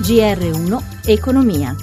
GR1 Economia.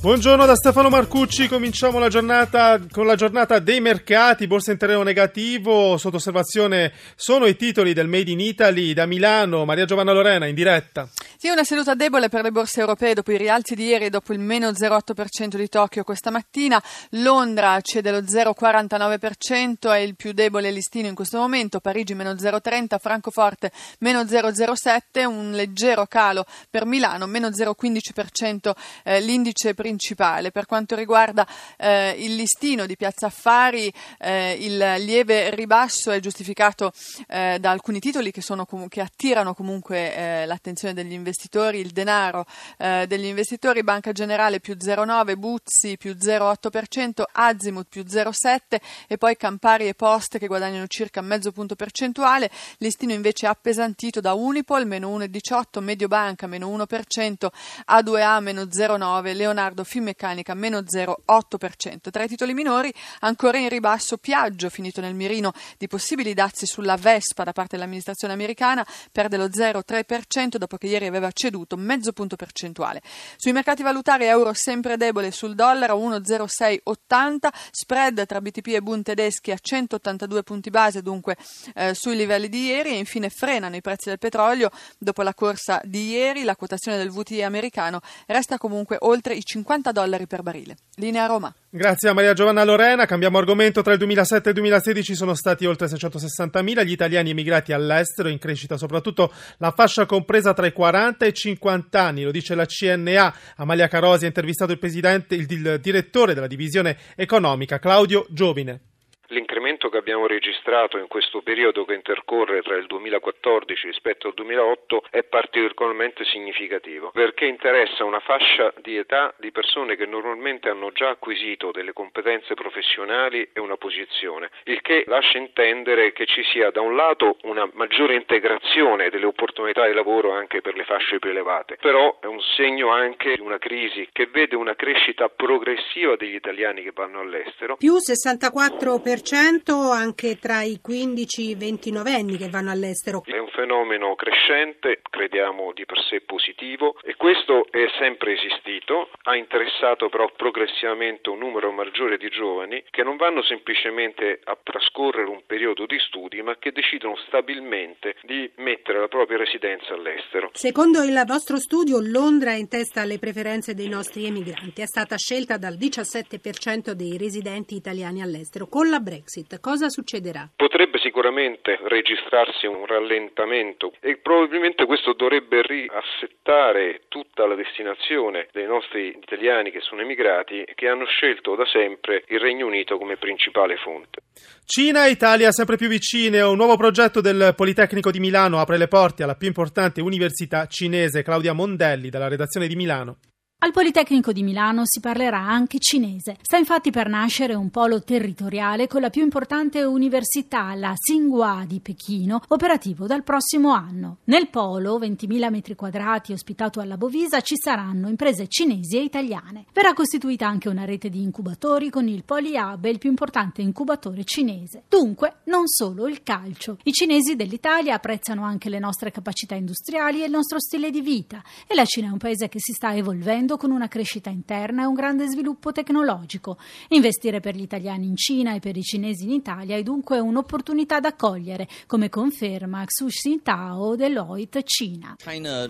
Buongiorno da Stefano Marcucci, cominciamo la giornata con la giornata dei mercati, borsa in terreno negativo, sotto osservazione sono i titoli del Made in Italy da Milano, Maria Giovanna Lorena in diretta. Sì, una seduta debole per le borse europee dopo i rialzi di ieri e dopo il meno 0,8% di Tokyo questa mattina. Londra cede lo 0,49%, è il più debole listino in questo momento. Parigi meno 0,30%, Francoforte meno 0,07%, un leggero calo per Milano, meno 0,15% eh, l'indice principale. Per quanto riguarda eh, il listino di Piazza Affari, eh, il lieve ribasso è giustificato eh, da alcuni titoli che, sono, che attirano comunque eh, l'attenzione degli investitori investitori, il denaro eh, degli investitori, Banca Generale più 0,9, Buzzi più 0,8%, Azimut più 0,7 e poi Campari e Post che guadagnano circa mezzo punto percentuale, listino invece appesantito da Unipol meno 1,18, Mediobanca meno 1%, A2A meno 0,9, Leonardo Finmeccanica meno 0,8%. Tra i titoli minori ancora in ribasso Piaggio finito nel mirino di possibili dazi sulla Vespa da parte dell'amministrazione americana, perde lo 0,3% dopo che ieri aveva aveva ceduto mezzo punto percentuale. Sui mercati valutari euro sempre debole sul dollaro 1,0680, spread tra BTP e Bund tedeschi a 182 punti base, dunque eh, sui livelli di ieri e infine frenano i prezzi del petrolio dopo la corsa di ieri, la quotazione del VTE americano resta comunque oltre i 50 dollari per barile. Linea Roma. Grazie a Maria Giovanna Lorena. Cambiamo argomento. Tra il 2007 e il 2016 sono stati oltre 660.000 gli italiani emigrati all'estero, in crescita soprattutto la fascia compresa tra i 40 e i 50 anni. Lo dice la CNA. Amalia Carosi ha intervistato il, il, il direttore della divisione economica, Claudio Giovine. L'incremento che abbiamo registrato in questo periodo che intercorre tra il 2014 rispetto al 2008 è particolarmente significativo perché interessa una fascia di età di persone che normalmente hanno già acquisito delle competenze professionali e una posizione, il che lascia intendere che ci sia da un lato una maggiore integrazione delle opportunità di lavoro anche per le fasce più elevate, però è un segno anche di una crisi che vede una crescita progressiva degli italiani che vanno all'estero. Più 64% anche tra i 15 e 29 anni che vanno all'estero. È un fenomeno crescente, crediamo di per sé positivo e questo è sempre esistito, ha interessato però progressivamente un numero maggiore di giovani che non vanno semplicemente a trascorrere un periodo di studi ma che decidono stabilmente di mettere la propria residenza all'estero. Secondo il vostro studio Londra è in testa alle preferenze dei nostri emigranti, è stata scelta dal 17% dei residenti italiani all'estero. Con la Brexit, cosa succederà? Potrebbe sicuramente registrarsi un rallentamento e probabilmente questo dovrebbe riassettare tutta la destinazione dei nostri italiani che sono emigrati e che hanno scelto da sempre il Regno Unito come principale fonte. Cina e Italia sempre più vicine. Un nuovo progetto del Politecnico di Milano apre le porte alla più importante università cinese. Claudia Mondelli dalla redazione di Milano. Al Politecnico di Milano si parlerà anche cinese. Sta infatti per nascere un polo territoriale con la più importante università, la Tsinghua di Pechino, operativo dal prossimo anno. Nel polo, 20.000 metri quadrati ospitato alla Bovisa, ci saranno imprese cinesi e italiane. Verrà costituita anche una rete di incubatori con il PoliHub, il più importante incubatore cinese. Dunque, non solo il calcio. I cinesi dell'Italia apprezzano anche le nostre capacità industriali e il nostro stile di vita. E la Cina è un paese che si sta evolvendo con una crescita interna e un grande sviluppo tecnologico. Investire per gli italiani in Cina e per i cinesi in Italia è dunque un'opportunità da cogliere, come conferma Xu Xintao Deloitte Cina. China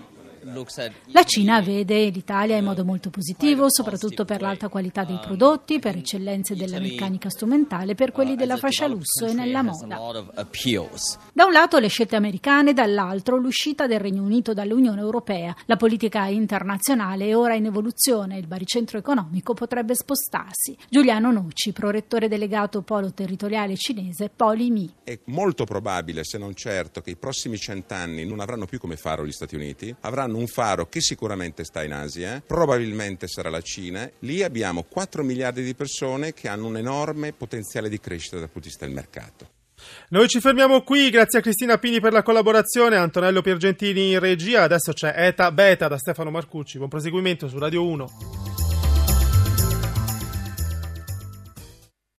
la Cina vede l'Italia in modo molto positivo, soprattutto per l'alta qualità dei prodotti, per eccellenze della meccanica strumentale, per quelli della fascia lusso e nella moda. Da un lato le scelte americane, dall'altro l'uscita del Regno Unito dall'Unione Europea. La politica internazionale è ora in evoluzione, il baricentro economico potrebbe spostarsi. Giuliano Noci, prorettore delegato polo territoriale cinese Poli Mi. È molto probabile, se non certo, che i prossimi cent'anni non avranno più come faro gli Stati Uniti, avranno un faro che sicuramente sta in Asia, probabilmente sarà la Cina. Lì abbiamo 4 miliardi di persone che hanno un enorme potenziale di crescita dal punto di vista del mercato. Noi ci fermiamo qui, grazie a Cristina Pini per la collaborazione, Antonello Piergentini in regia, adesso c'è Eta Beta da Stefano Marcucci, buon proseguimento su Radio 1.